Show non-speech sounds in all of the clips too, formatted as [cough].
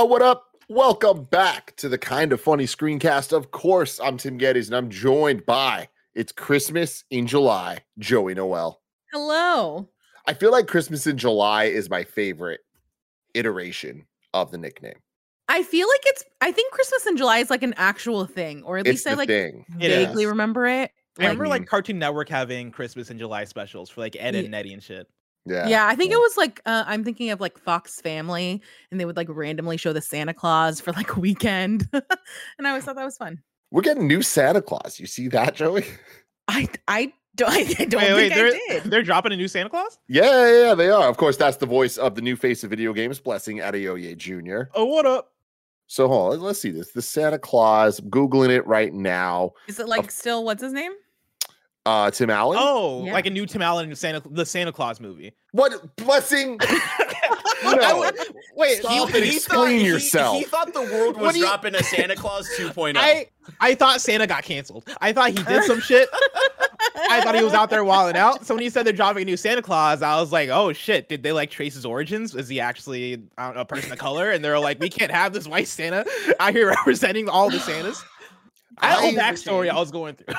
Oh, what up? Welcome back to the kind of funny screencast. Of course, I'm Tim Gettys and I'm joined by it's Christmas in July, Joey Noelle. Hello. I feel like Christmas in July is my favorite iteration of the nickname. I feel like it's I think Christmas in July is like an actual thing, or at It's least I the like thing. Vaguely is. remember it. I remember like mm-hmm. Cartoon Network having Christmas in July specials for like Ed Ye- and Nettie and shit. Yeah. Yeah, I think it was like uh, I'm thinking of like Fox Family, and they would like randomly show the Santa Claus for like a [laughs] weekend, and I always thought that was fun. We're getting new Santa Claus. You see that, Joey? I I don't [laughs] I don't wait, wait, think I they're, did. they're dropping a new Santa Claus? Yeah, yeah, yeah, they are. Of course, that's the voice of the new face of video games, Blessing Adeoye Jr. Oh, what up? So hold on, let's see this. The Santa Claus, I'm Googling it right now. Is it like still what's his name? Uh Tim Allen. Oh, Yeah. like a new Tim Allen and Santa the Santa Claus movie. What blessing? [laughs] I No. would- wait, Stop he- it. he Explain he- yourself. He, thought the world was you- dropping a Santa Claus [laughs] oh. 2.0. I I thought Santa got canceled. I thought he did some shit. I thought he was out there wilding out. So when he said they're dropping a new Santa Claus, I was like, oh shit, did they like trace his origins? Is he actually I don't know, a person of color? And they're like, we can't have this white Santa out here [laughs] representing all the Santas. I had a whole backstory I was going through.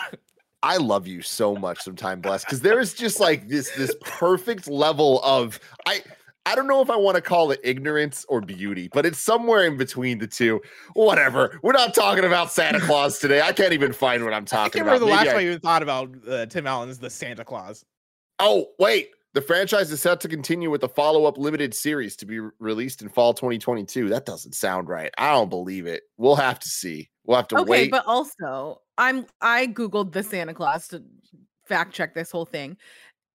I love you so much sometime blessed because there is just like this this perfect level of I I don't know if I want to call it ignorance or beauty, but it's somewhere in between the two. Whatever. We're not talking about Santa [laughs] Claus today. I can't even find what I'm I talking can't about. remember the last Maybe I- time I even thought about uh, Tim Allen's The Santa Claus. oh, wait. The franchise is set to continue with a follow-up limited series to be re- released in fall 2022. That doesn't sound right. I don't believe it. We'll have to see. We'll have to Okay, wait. but also I'm I googled the Santa Claus to fact check this whole thing.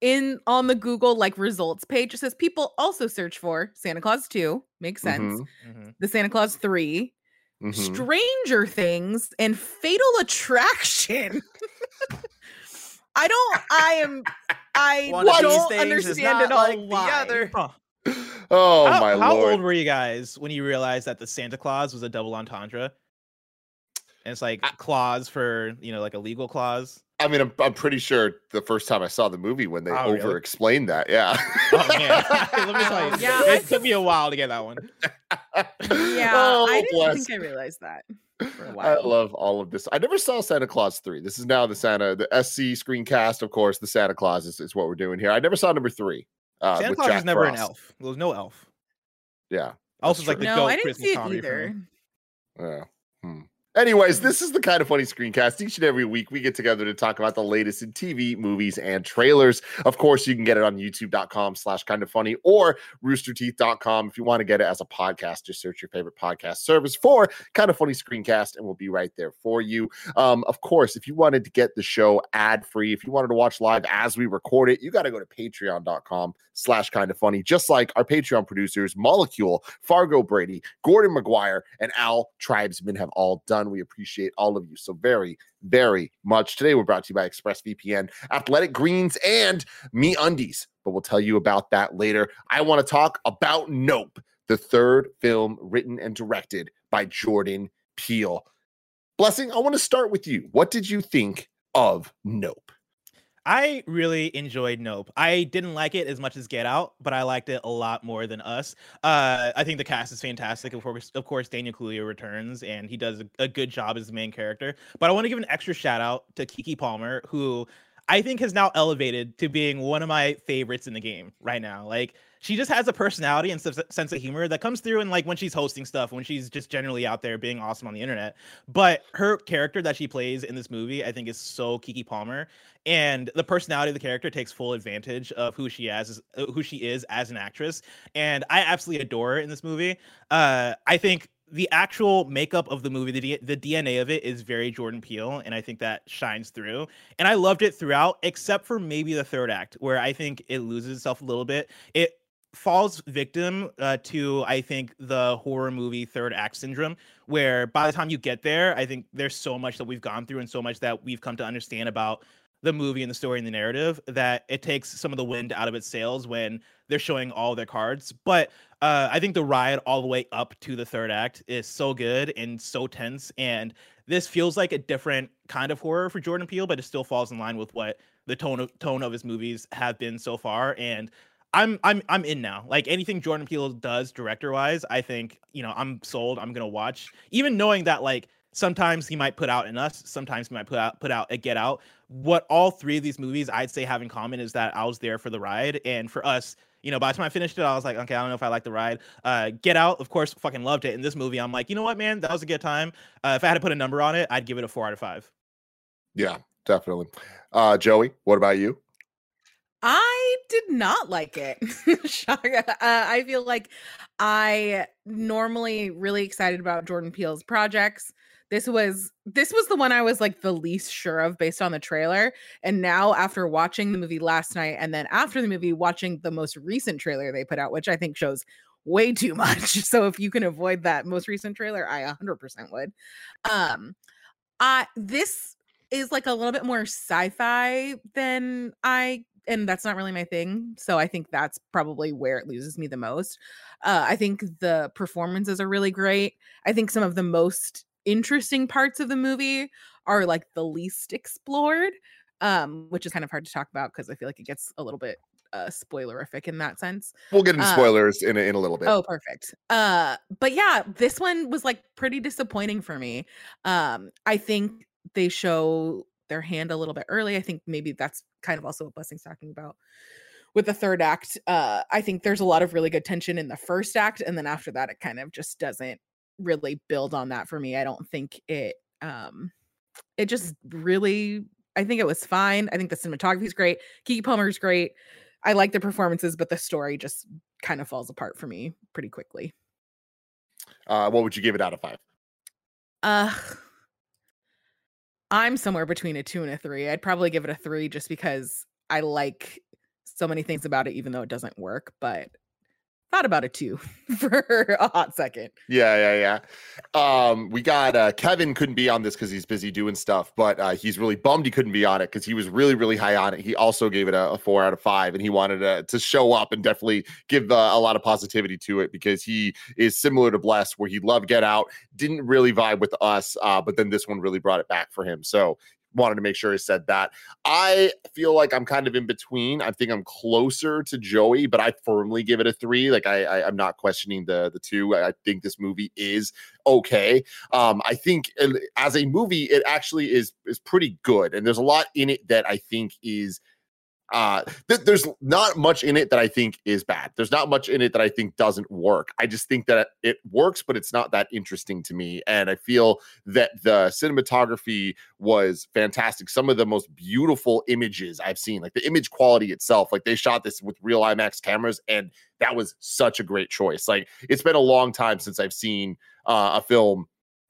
In on the Google like results page, it says people also search for Santa Claus 2, makes sense. Mhm, Mhm. The Santa Claus 3, mhm. Stranger Things, and Fatal Attraction. [laughs] I don't I am I One don't understand not at all like the why. other. Huh. Oh how, my how lord. How old were you guys when you realized that the Santa Claus was a double entendre? And it's like clause for you know like a legal clause. I mean, I'm, I'm pretty sure the first time I saw the movie when they Oh, over explained that. Yeah. Oh man, [laughs] let me tell you, Yeah, it took me a while to get that one. Yeah, [laughs] Oh, I didn't bless. think I realized that for a I while. I love all of this. I never saw Santa Claus 3. This is now the Santa, the SC screencast, of course. The Santa Claus is, is what we're doing here. I never saw number three. Uh, Santa with Claus Jack was never an elf. There's no elf. Yeah. Elf was like true. the no, goat I didn't Christmas see it comedy for either. me. Yeah. Hmm. Anyways, this is the kind of funny screencast. Each and every week, we get together to talk about the latest in TV, movies, and trailers. Of course, you can get it on youtube.com slash kind of funny or roosterteeth.com. If you want to get it as a podcast, just search your favorite podcast service for kind of funny screencast, and we'll be right there for you. Um, of course, if you wanted to get the show ad free, if you wanted to watch live as we record it, you got to go to patreon.com slash kind of funny, just like our Patreon producers, Molecule, Fargo Brady, Gordon McGuire, and Al Tribesman have all done. We appreciate all of you so very, very much. Today, we're brought to you by ExpressVPN, Athletic Greens, and Me Undies, but we'll tell you about that later. I want to talk about Nope, the third film written and directed by Jordan Peele. Blessing, I want to start with you. What did you think of Nope? I really enjoyed Nope. I didn't like it as much as Get Out, but I liked it a lot more than Us. Uh, I think the cast is fantastic. Of course, of course, Daniel Kaluuya returns and he does a, a good job as the main character. But I want to give an extra shout out to Keke Palmer, who I think has now elevated to being one of my favorites in the game right now. Like she just has a personality and sense of humor that comes through and like when she's hosting stuff, when she's just generally out there being awesome on the internet. But her character that she plays in this movie, I think, is so Keke Palmer, and the personality of the character takes full advantage of who she as who she is as an actress, and I absolutely adore her in this movie. Uh, I think the actual makeup of the movie, the D- the DNA of it is very Jordan Peele, and I think that shines through. And I loved it throughout, except for maybe the third act, where I think it loses itself a little bit. It falls victim uh, to I think the horror movie third act syndrome, where by the time you get there, I think there's so much that we've gone through and so much that we've come to understand about the movie and the story and the narrative that it takes some of the wind out of its sails when they're showing all their cards. But uh, I think the ride all the way up to the third act is so good and so tense. And this feels like a different kind of horror for Jordan Peele, but it still falls in line with what the tone of tone of his movies have been so far. And I'm I'm I'm in now. Like anything Jordan Peele does director wise, I think you know I'm sold. I'm gonna watch, even knowing that like sometimes he might put out in us, sometimes he might put out put out a Get Out. What all three of these movies I'd say have in common is that I was there for the ride, and for us, you know, by the time I finished it, I was like, okay, I don't know if I like the ride. Uh, Get Out, of course, fucking loved it. In this movie, I'm like, you know what, man, that was a good time. Uh, if I had to put a number on it, I'd give it a four out of five. Yeah, definitely. Uh, Joey, what about you? I did not like it. [laughs] uh, I feel like I normally really excited about Jordan Peele's projects. This was this was the one I was like the least sure of based on the trailer. And now after watching the movie last night and then after the movie watching the most recent trailer they put out, which I think shows way too [laughs] much. So if you can avoid that most recent trailer, I 100% would. Um I this is like a little bit more sci-fi than I and that's not really my thing. So I think that's probably where it loses me the most. Uh, I think the performances are really great. I think some of the most interesting parts of the movie are like the least explored, um, which is kind of hard to talk about because I feel like it gets a little bit uh spoilerific in that sense. We'll get into Uh, spoilers in a, in a little bit. Oh, perfect. Uh, but yeah, this one was like pretty disappointing for me. Um, I think they show their hand a little bit early. I think maybe that's kind of also what Blessing's talking about with the third act. Uh, I think there's a lot of really good tension in the first act, and then after that, it kind of just doesn't really build on that for me. I don't think it um it just really I think it was fine. I think the cinematography is great. Keke Palmer's great. I like the performances, but the story just kind of falls apart for me pretty quickly. Uh, what would you give it out of five? Uh I'm somewhere between a 2 and a 3. I'd probably give it a 3 just because I like so many things about it even though it doesn't work, but thought about a 2 [laughs] for a hot second. Yeah, yeah, yeah. Um, we got uh, Kevin couldn't be on this because he's busy doing stuff, but uh, he's really bummed he couldn't be on it because he was really, really high on it. He also gave it a, a four out of five, and he wanted to, to show up and definitely give uh, a lot of positivity to it because he is similar to Bless, where he loved Get Out, didn't really vibe with us, uh, but then this one really brought it back for him. So wanted to make sure I said that. I feel like I'm kind of in between. I think I'm closer to Joey, but I firmly give it a three. Like I, I am not questioning the the two. I, I think this movie is okay. Um, I think as a movie, it actually is is pretty good, and there's a lot in it that I think is uh th- there's not much in it that i think is bad. There's not much in it that i think doesn't work. I just think that it works but it's not that interesting to me. And i feel that the cinematography was fantastic. Some of the most beautiful images i've seen like the image quality itself like they shot this with real imax cameras and that was such a great choice. Like it's been a long time since i've seen uh, a film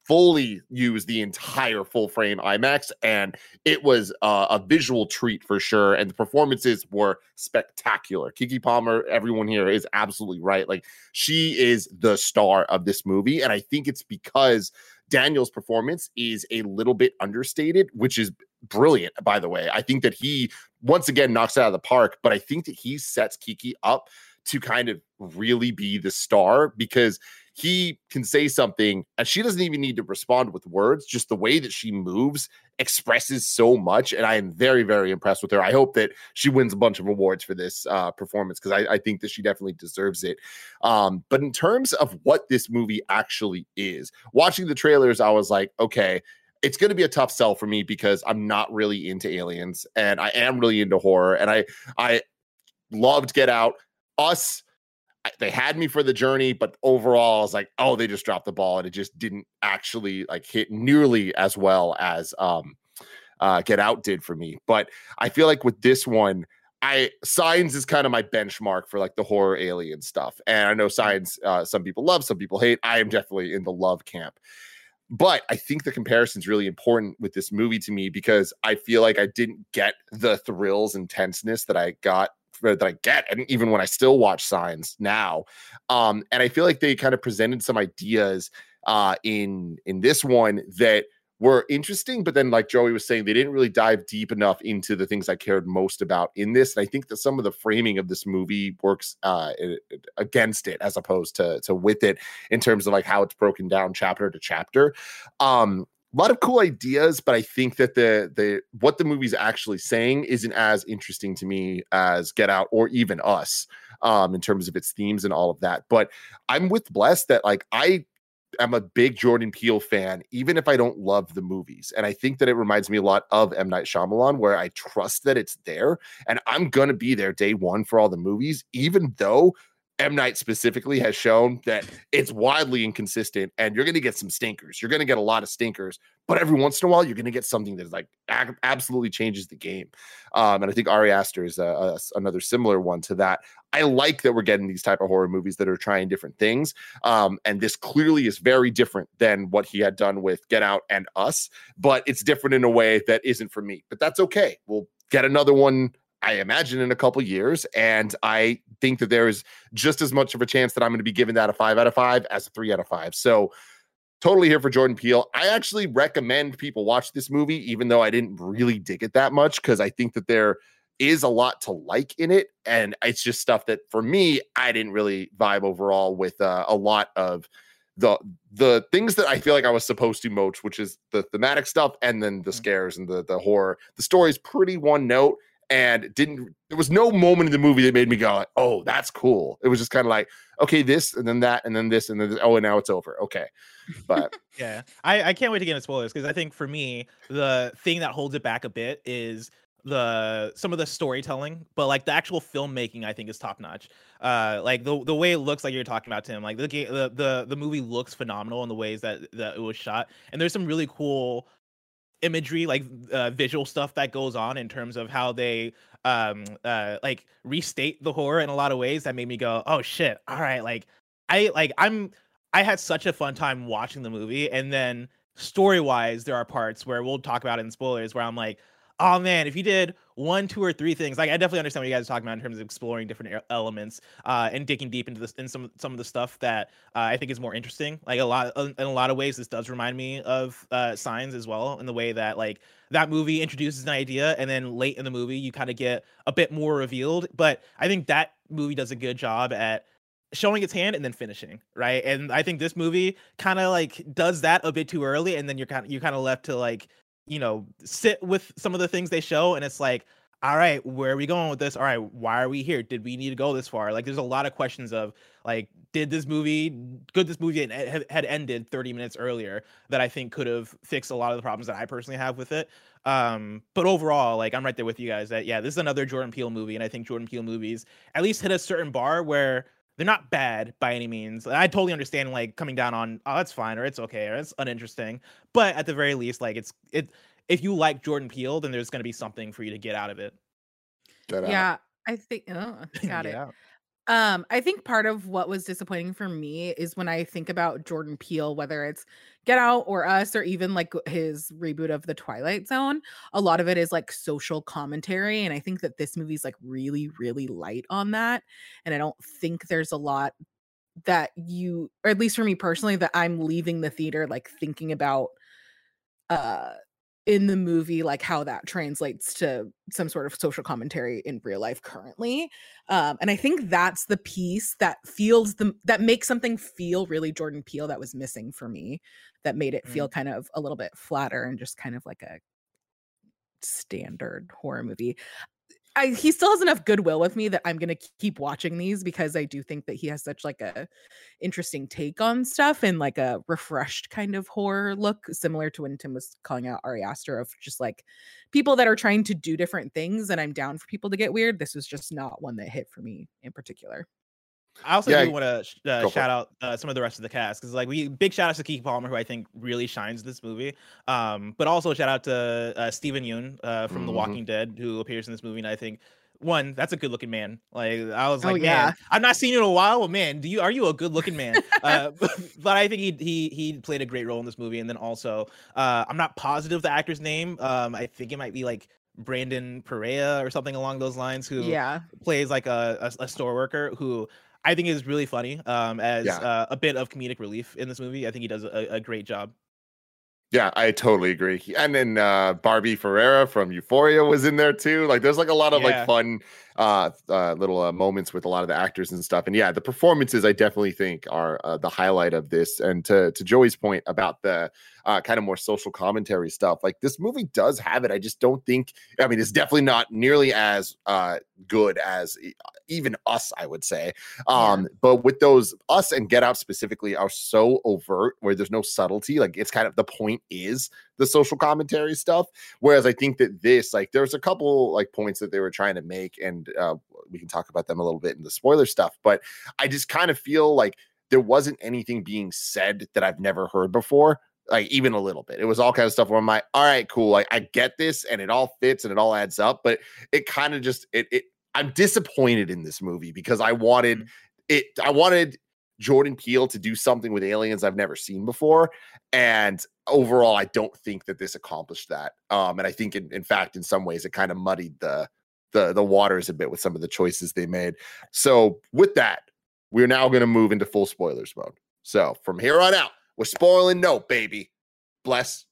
fully use the entire full frame IMAX, and it was uh, a visual treat for sure. And the performances were spectacular. Keke Palmer, everyone here is absolutely right. Like she is the star of this movie, and I think it's because Daniel's performance is a little bit understated, which is brilliant, by the way. I think that he once again knocks it out of the park, but I think that he sets Keke up to kind of really be the star because he can say something and she doesn't even need to respond with words just the way that she moves expresses so much and i am very very impressed with her. I hope that she wins a bunch of awards for this uh, performance because I, I think that she definitely deserves it. Um, but in terms of what this movie actually is watching the trailers i was like okay it's going to be a tough sell for me because i'm not really into aliens and i am really into horror and i i loved get out. Us they had me for the journey, but overall, I was like, oh, they just dropped the ball, and it just didn't actually like hit nearly as well as um, uh, Get Out did for me. But I feel like with this one, I Signs is kind of my benchmark for like the horror alien stuff. And I know Signs, uh, some people love, some people hate. I am definitely in the love camp. But I think the comparison is really important with this movie to me because I feel like I didn't get the thrills and tenseness that I got that I get, and even when I still watch Signs now, um, and I feel like they kind of presented some ideas uh, in in this one that were interesting, but then, like Joey was saying, they didn't really dive deep enough into the things I cared most about in this. And I think that some of the framing of this movie works uh, against it as opposed to to with it in terms of like how it's broken down chapter to chapter. Um, a lot of cool ideas, but I think that the the what the movie's actually saying isn't as interesting to me as Get Out or even Us um in terms of its themes and all of that. But I'm with Blessed that like I am a big Jordan Peele fan, even if I don't love the movies. And I think that it reminds me a lot of M. Night Shyamalan, where I trust that it's there. And I'm to be there day one for all the movies, even though M. Night specifically has shown that it's wildly inconsistent and you're going to get some stinkers. You're going to get a lot of stinkers, but every once in a while, you're going to get something that like ag- absolutely changes the game. Um, and I think Ari Aster is a, a, another similar one to that. I like that we're getting these type of horror movies that are trying different things. Um, and this clearly is very different than what he had done with Get Out and Us, but it's different in a way that isn't for me. But that's okay. We'll get another one I imagine in a couple years. And I think that there is just as much of a chance that I'm going to be given that a five out of five as a three out of five. So totally here for Jordan Peele. I actually recommend people watch this movie, even though I didn't really dig it that much, because I think that there is a lot to like in it. And it's just stuff that for me, I didn't really vibe overall with uh, a lot of the the things that I feel like I was supposed to moach, which is the thematic stuff and then the mm. scares and the the horror. The story is pretty one note and didn't there was no moment in the movie that made me go like, oh that's cool. It was just kind of like okay this and then that and then this and then this, oh and now it's over. Okay. But [laughs] yeah. I i can't wait to get into spoilers because i think for me the thing that holds it back a bit is the some of the storytelling but like the actual filmmaking i think is top notch uh like the the way it looks like you're talking about tim like the the the, the movie looks phenomenal in the ways that that it was shot and there's some really cool imagery like uh, visual stuff that goes on in terms of how they um uh like restate the horror in a lot of ways that made me go oh shit all right like i like i'm i had such a fun time watching the movie. And then story wise there are parts where we'll talk about in spoilers where i'm like oh man, if you did one, two, or three things, like I definitely understand what you guys are talking about in terms of exploring different elements uh, and digging deep into this in some some of the stuff that uh, I think is more interesting. Like a lot in a lot of ways, this does remind me of uh, Signs as well, in the way that like that movie introduces an idea and then late in the movie you kind of get a bit more revealed. But I think that movie does a good job at showing its hand and then finishing right and i think this movie kind of like does that a bit too early and then you're kind of you're kind of left to like you know, sit with some of the things they show, and it's like, all right, where are we going with this? All right, why are we here? Did we need to go this far? Like, there's a lot of questions of like, did this movie, could this movie had ended 30 minutes earlier that I think could have fixed a lot of the problems that I personally have with it. Um, but overall, like, I'm right there with you guys that yeah, this is another Jordan Peele movie, and I think Jordan Peele movies at least hit a certain bar where they're not bad by any means. I totally understand like coming down on oh that's fine or it's okay or it's uninteresting, but at the very least, like it's it. If you like Jordan Peele, then there's going to be something for you to get out of it. Get yeah, I think. Oh, [laughs] got it. yeah. Um, I think part of what was disappointing for me is when I think about Jordan Peele, whether it's Get Out or Us or even like his reboot of The Twilight Zone, a lot of it is like social commentary. And I think that this movie's like really, really light on that. And I don't think there's a lot that you, or at least for me personally, that I'm leaving the theater like thinking about uh in the movie like how that translates to some sort of social commentary in real life currently um and i think that's the piece that feels the that makes something feel really jordan peele that was missing for me that made it Mm. feel kind of a little bit flatter and just kind of like a standard horror movie I, he still has enough goodwill with me that I'm gonna keep watching these because I do think that he has such like a interesting take on stuff and like a refreshed kind of horror look, similar to when Tim was calling out Ari Aster of just like people that are trying to do different things. And I'm down for people to get weird. This was just not one that hit for me in particular. I also Yeah, do want to uh, shout out uh, some of the rest of the cast because, like, we big shout out to Keke Palmer, who I think really shines this movie. Um, but also shout out to uh, Steven Yeun uh, from The Mhm. Walking Dead, who appears in this movie, and I think one, that's a good looking man. Like I was Oh, like, yeah. man, I'm not seeing you in a while. But man, do you are you a good looking man? [laughs] uh, [laughs] but I think he he he played a great role in this movie. And then also, uh, I'm not positive the actor's name. Um, I think it might be like Brandon Perea or something along those lines. Who Yeah. plays like a, a, a store worker who I think is really funny um, as Yeah. uh, a bit of comedic relief in this movie. I think he does a, a great job. Yeah, I totally agree. And then uh Barbie Ferreira from Euphoria was in there too. Like there's like a lot of Yeah. like fun uh, uh little uh, moments with a lot of the actors and stuff. And yeah, the performances I definitely think are uh, the highlight of this. And to to Joey's point about the uh kind of more social commentary stuff, like this movie does have it. I just don't think I mean it's definitely not nearly as uh good as even us, I would say. Um, but with those us and Get Out specifically are so overt where there's no subtlety. Like it's kind of the point is the social commentary stuff. Whereas I think that this, like, there's a couple like points that they were trying to make, and uh, we can talk about them a little bit in the spoiler stuff. But I just kind of feel like there wasn't anything being said that I've never heard before. Like even a little bit, it was all kind of stuff where I'm like, all right, cool. Like I get this, and it all fits, and it all adds up. But it kind of just it, it. I'm disappointed in this movie because I wanted it. I wanted Jordan Peele to do something with aliens I've never seen before. And overall, I don't think that this accomplished that. Um, and I think in, in fact, in some ways, it kind of muddied the the the waters a bit with some of the choices they made. So with that, we're now going to move into full spoilers mode. So from here on out, we're spoiling no, baby. Bless,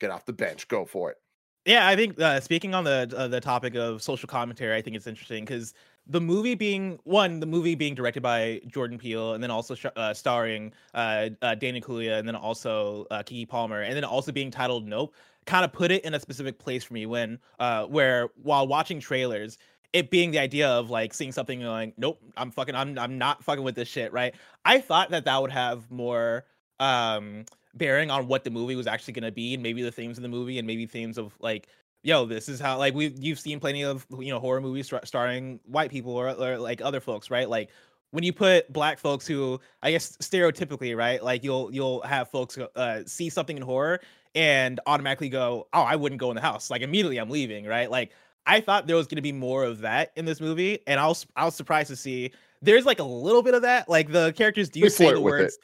get off the bench, go for it. Yeah, I think uh, speaking on the uh, the topic of social commentary, I think it's interesting because the movie being one, the movie being directed by Jordan Peele, and then also sh- uh, starring uh, uh, Daniel Kaluuya, and then also uh, Keke Palmer, and then also being titled Nope, kind of put it in a specific place for me when, uh, where while watching trailers, it being the idea of like seeing something going, Nope, I'm fucking, I'm, I'm not fucking with this shit, right? I thought that that would have more um bearing on what the movie was actually going to be and maybe the themes of the movie and maybe themes of like yo this is how like we you've seen plenty of you know horror movies star- starring white people or, or like other folks right? Like when you put black folks who i guess stereotypically right like you'll you'll have folks uh, see something in horror and automatically go oh i wouldn't go in the house. Like immediately i'm leaving right? Like i thought there was going to be more of that in this movie and i was i was surprised to see there's like a little bit of that like the characters do They say the words it.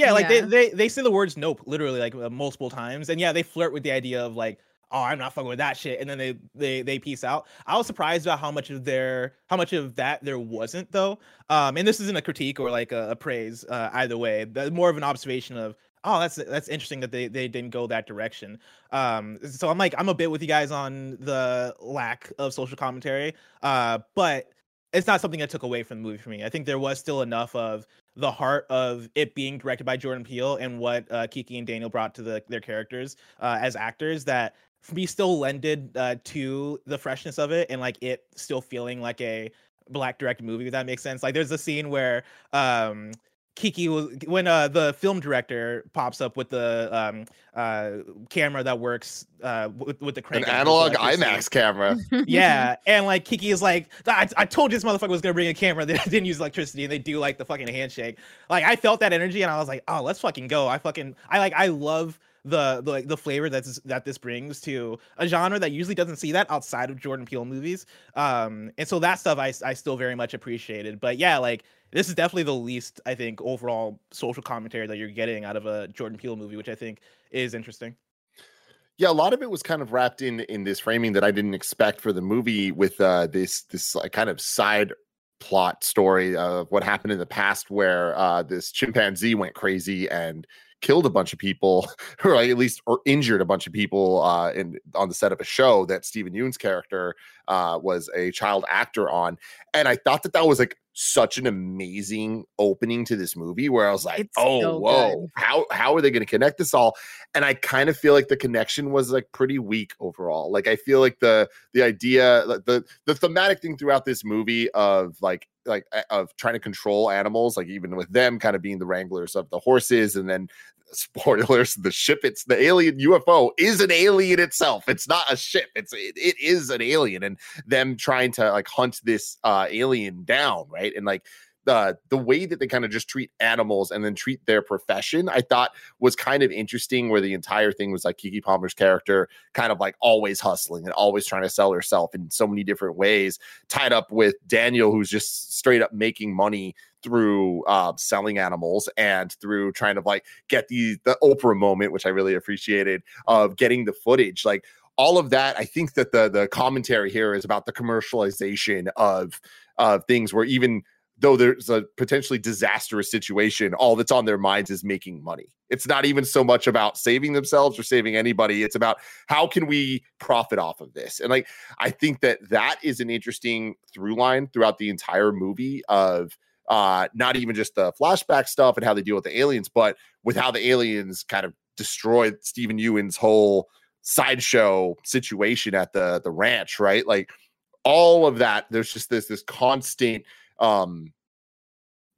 Yeah, like Yeah. they, they they say the words nope literally like uh, multiple times, and yeah, they flirt with the idea of like, oh, I'm not fucking with that shit, and then they they they peace out. I was surprised about how much of their how much of that there wasn't though. Um, and this isn't a critique or like a, a praise uh, either way. But more of an observation of oh, that's that's interesting that they they didn't go that direction. Um, so I'm like I'm a bit with you guys on the lack of social commentary. Uh, but it's not something that took away from the movie for me. I think there was still enough of the heart of it being directed by Jordan Peele and what uh, Keke and Daniel brought to the, their characters uh, as actors that me still lended uh, to the freshness of it and like it still feeling like a black directed movie. If that makes sense. Like there's a scene where um, Keke was when uh, the film director pops up with the um, uh, camera that works uh, with, with the crank. and analog pulls out IMAX camera. [laughs] yeah, and like Keke is like, I, I told you this motherfucker was gonna bring a camera that [laughs] didn't use electricity, and they do like the fucking handshake. Like I felt that energy, and I was like, oh, let's fucking go. I fucking, I like, I love the like the flavor that's that this brings to a genre that usually doesn't see that outside of Jordan Peele movies. Um, and so that stuff I I still very much appreciated. But yeah, like this is definitely the least I think overall social commentary that you're getting out of a Jordan Peele movie, which I think is interesting. yeah a lot of it was kind of wrapped in in this framing that i didn't expect for the movie with uh this this like kind of side plot story of what happened in the past where uh this chimpanzee went crazy and killed a bunch of people [laughs] or at least or injured a bunch of people uh in on the set of a show that Steven Yeun's character uh was a child actor on. And I thought that that was like such an amazing opening to this movie where I was like It's oh so whoa good. how how are they going to connect this all and I kind of feel like the connection was like pretty weak overall. Like I feel like the the idea the the thematic thing throughout this movie of like like of trying to control animals, like even with them kind of being the wranglers of the horses, and then spoilers, the ship it's the alien UFO is an alien itself. It's not a ship. It's it, it is an alien, and them trying to like hunt this uh alien down, right? And like the the way that they kind of just treat animals and then treat their profession, I thought was kind of interesting. Where the entire thing was like Keke Palmer's character, kind of like always hustling and always trying to sell herself in so many different ways, tied up with Daniel, who's just straight up making money through uh, selling animals and through trying to like get the the Oprah moment, which I really appreciated of getting the footage. Like all of that, I think that the the commentary here is about the commercialization of of things where even though there's a potentially disastrous situation, all that's on their minds is making money. It's not even so much about saving themselves or saving anybody. It's about how can we profit off of this? And like, I think that that is an interesting through line throughout the entire movie of uh, not even just the flashback stuff and how they deal with the aliens, but with how the aliens kind of destroyed Steven Yeun's whole sideshow situation at the the ranch, right? Like all of that. There's just this this constant um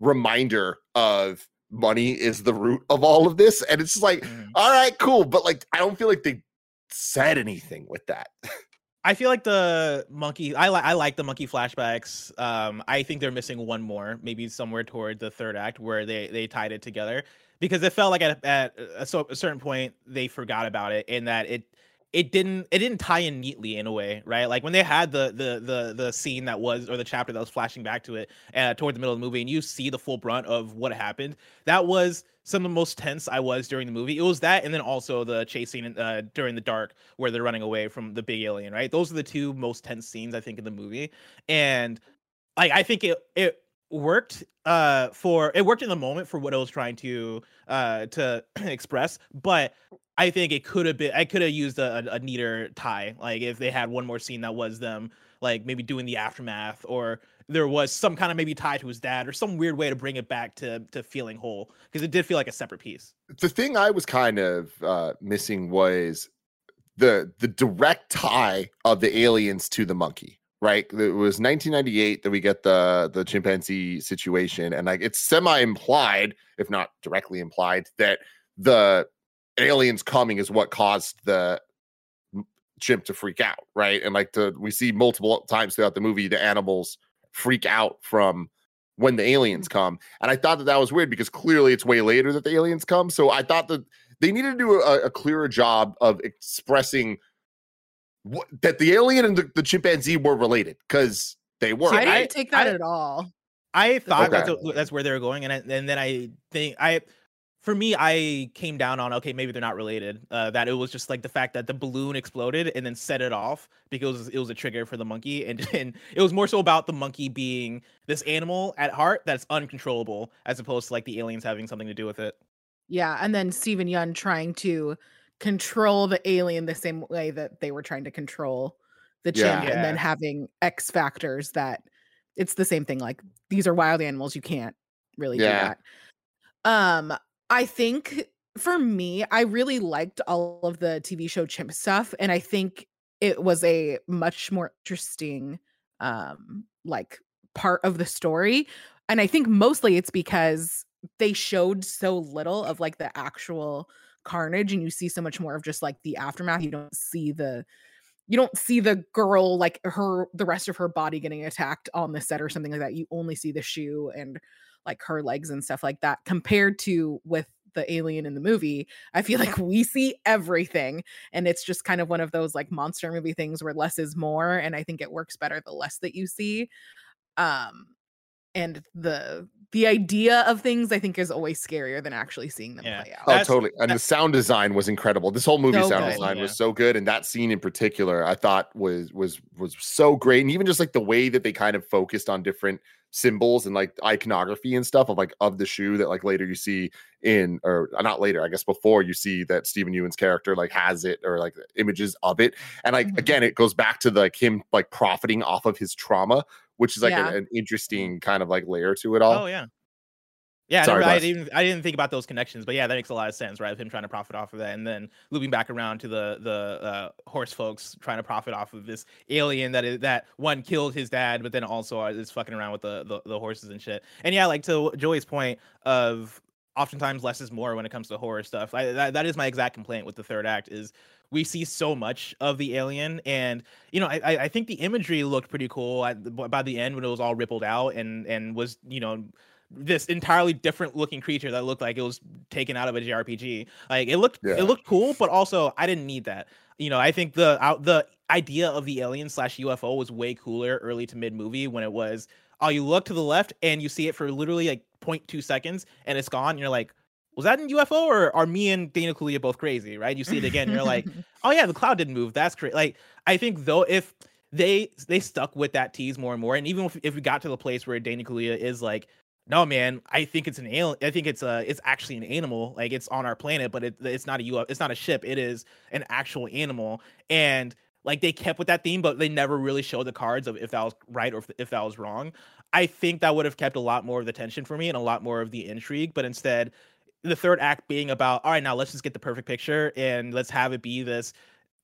reminder of money is the root of all of this, and it's like, Mhm. all right, cool, but like I don't feel like they said anything with that. [laughs] I feel like the monkey. I like. I like the monkey flashbacks. Um, I think they're missing one more, maybe somewhere toward the third act where they they tied it together because it felt like at at a, so, a certain point they forgot about it and that it it didn't it didn't tie in neatly in a way, right? Like when they had the the the the scene that was or the chapter that was flashing back to it uh, toward the middle of the movie, and you see the full brunt of what happened. That was some of the most tense I was during the movie. It was that, and then also the chasing uh, during the dark where they're running away from the big alien. Right, those are the two most tense scenes I think in the movie, and like I think it it worked uh for it worked in the moment for what it was trying to uh to [clears throat] express, but I think it could have been I could have used a, a neater tie. Like if they had one more scene that was them like maybe doing the aftermath or there was some kind of maybe tie to his dad or some weird way to bring it back to to feeling whole because it did feel like a separate piece. the thing I was kind of uh, missing was the the direct tie of the aliens to the monkey. Right, it was 1998 that we get the the chimpanzee situation, and like it's semi implied, if not directly implied, that the aliens coming is what caused the chimp to freak out. Right, and like the we see multiple times throughout the movie the animals freak out from when the aliens mm-hmm. come. And I thought that that was weird because clearly it's way later that the aliens come. So I thought that they needed to do a, a clearer job of expressing what, that the alien and the, the chimpanzee were related because they were. I didn't I- take that I- at all. I thought that's, Okay. what- that's where they were going, and I, and then I think I, for me, I came down on okay, maybe they're not related. Uh, that it was just like the fact that the balloon exploded and then set it off because it was a trigger for the monkey, and [laughs] and it was more so about the monkey being this animal at heart that's uncontrollable, as opposed to like the aliens having something to do with it. Yeah, and then Steven Yeun trying to control the alien the same way that they were trying to control the chimp, Yeah. and then having X factors that it's the same thing. Like these are wild animals, you can't really Yeah. do that. Um, I think for me, I really liked all of the TV show chimp stuff, and I think it was a much more interesting um like part of the story. And I think mostly it's because they showed so little of like the actual carnage and you see so much more of just like the aftermath you don't see the you don't see the girl like her the rest of her body getting attacked on the set or something like that you only see the shoe and like her legs and stuff like that compared to with the alien in the movie i feel like we see everything and it's just kind of one of those like monster movie things where less is more and i think it works better the less that you see. Um and the the idea of things i think is always scarier than actually seeing them Yeah. play out Oh, That's- totally. And the sound design was incredible. This whole movie So sound good. design Yeah. was so good. And that scene in particular, I thought was was was so great. And even just like the way that they kind of focused on different symbols and like iconography and stuff of like of the shoe that like later you see in or not later, I guess before you see that Steven Yeun's character like has it or like images of it. And like Mhm. again, it goes back to like him like profiting off of his trauma, which is like Yeah. an, an interesting kind of like layer to it all. Oh yeah. Yeah, I, Sorry, never- I didn't. I didn't think about those connections, but yeah, that makes a lot of sense, right? Of him trying to profit off of that, and then looping back around to the the uh, horse folks trying to profit off of this alien that is that one killed his dad, but then also is fucking around with the, the the horses and shit. And yeah, like to Joey's point of oftentimes less is more when it comes to horror stuff. I, that, that is my exact complaint with the third act is we see so much of the alien, and you know, I I think the imagery looked pretty cool at, by the end when it was all rippled out and and was you know this entirely different looking creature that looked like it was taken out of a JRPG. Like it looked Yeah. it looked cool, but also I didn't need that. You know, I think the out the idea of the alien slash UFO was way cooler early to mid movie when it was oh you look to the left and you see it for literally like 0.2 seconds and it's gone. And you're like, was that in UFO or are me and Daniel Kaluuya both crazy? Right? You see it again, you're like, [laughs] oh yeah, the cloud didn't move. That's great. Like I think though if they they stuck with that tease more and more, and even if, if we got to the place where Daniel Kaluuya is like, no man, I think it's an alien. I think it's a it's actually an animal. Like it's on our planet, but it, it's not a UFO. It's not a ship. It is an actual animal. And like they kept with that theme, but they never really showed the cards of if that was right or if, if that was wrong. I think that would have kept a lot more of the tension for me and a lot more of the intrigue. But instead, the third act being about all right, now let's just get the perfect picture and let's have it be this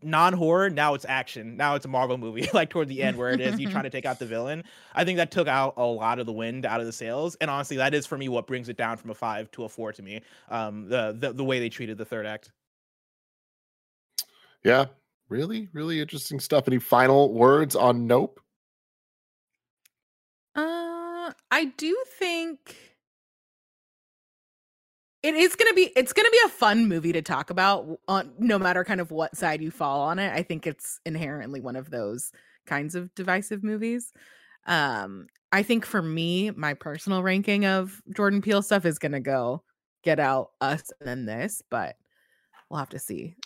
non-horror now it's action now it's a marvel movie [laughs] like toward the end where it is you trying to take out the [laughs] villain i think that took out a lot of the wind out of the sails and honestly that is for me what brings it down from a five to a four to me um the the, the way they treated the third act Yeah, really, really interesting stuff. Any final words on Nope? Uh, I do think it is gonna be it's gonna be a fun movie to talk about on no matter kind of what side you fall on it. I think it's inherently one of those kinds of divisive movies. Um, I think for me, my personal ranking of Jordan Peele stuff is gonna go Get Out, Us, and then this, but we'll have to see.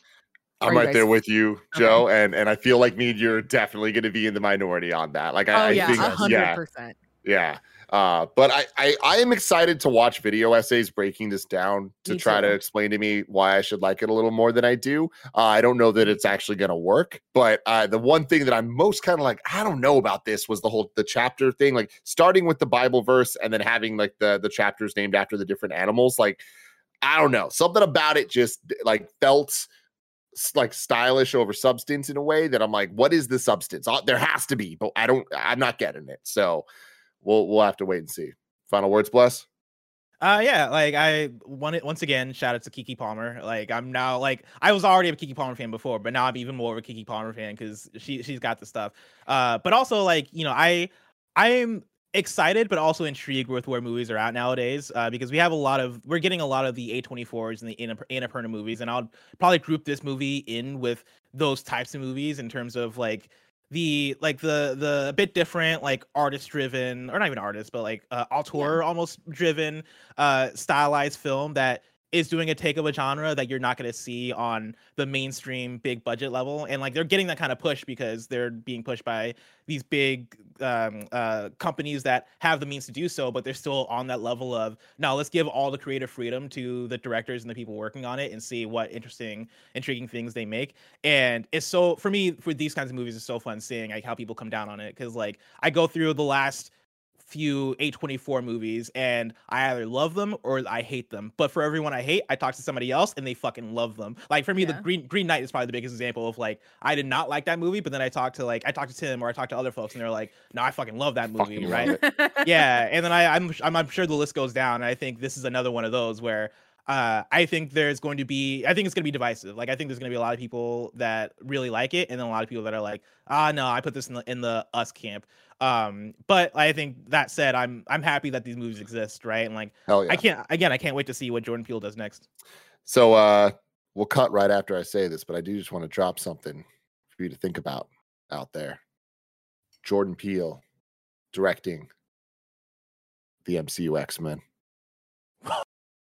I'm right there with you, Joe, and and I feel like me and you're definitely going to be in the minority on that. Like, I, Oh I yeah, think, a hundred yeah, percent. yeah. Uh, but I, I I am excited to watch video essays breaking this down to Me try to explain to me why I should like it a little more than I do. Uh, I don't know that it's actually going to work, but uh, the one thing that I'm most kind of like I don't know about this was the whole the chapter thing, like starting with the Bible verse and then having like the the chapters named after the different animals. Like I don't know, something about it just like felt like stylish over substance in a way that I'm like, what is the substance? Uh, There has to be, but I don't. I'm not getting it. So we'll we'll have to wait and see. Final words, bless. Uh yeah, like I want it once again. Shout out to Keke Palmer. Like I'm now like I was already a Keke Palmer fan before, but now I'm even more of a Keke Palmer fan because she she's got the stuff. Uh, but also like you know I I'm excited but also intrigued with where movies are at nowadays uh, because we have a lot of we're getting a lot of the A24s and the Annap- Annapurna movies and I'll probably group this movie in with those types of movies in terms of like the like the the a bit different like artist driven or not even artist but like uh auteur almost driven uh stylized film that is doing a take of a genre that you're not going to see on the mainstream big budget level and like they're getting that kind of push because they're being pushed by these big um, uh, companies that have the means to do so but they're still on that level of now let's give all the creative freedom to the directors and the people working on it and see what interesting intriguing things they make. And it's so for me for these kinds of movies it's so fun seeing like how people come down on it because like i go through the last few A24 movies and I either love them or I hate them. But for everyone I hate, I talk to somebody else and they fucking love them. Like for me, the Green Green Knight is probably the biggest example of like I did not like that movie, but then I talked to like I talked to Tim or I talked to other folks and they're like, no, I fucking love that movie, Fucking right? it. [laughs] yeah, and then I, I'm, I'm I'm sure the list goes down. And I think this is another one of those where uh, I think there's going to be I think it's going to be divisive. Like I think there's going to be a lot of people that really like it, and then a lot of people that are like, ah, no, I put this in the in the us camp. Um, but I think that said, I'm I'm happy that these movies exist, right? And like yeah. I can't again, I can't wait to see what Jordan Peele does next. So uh we'll cut right after I say this, but I do just want to drop something for you to think about out there. Jordan Peele directing the MCU X-Men.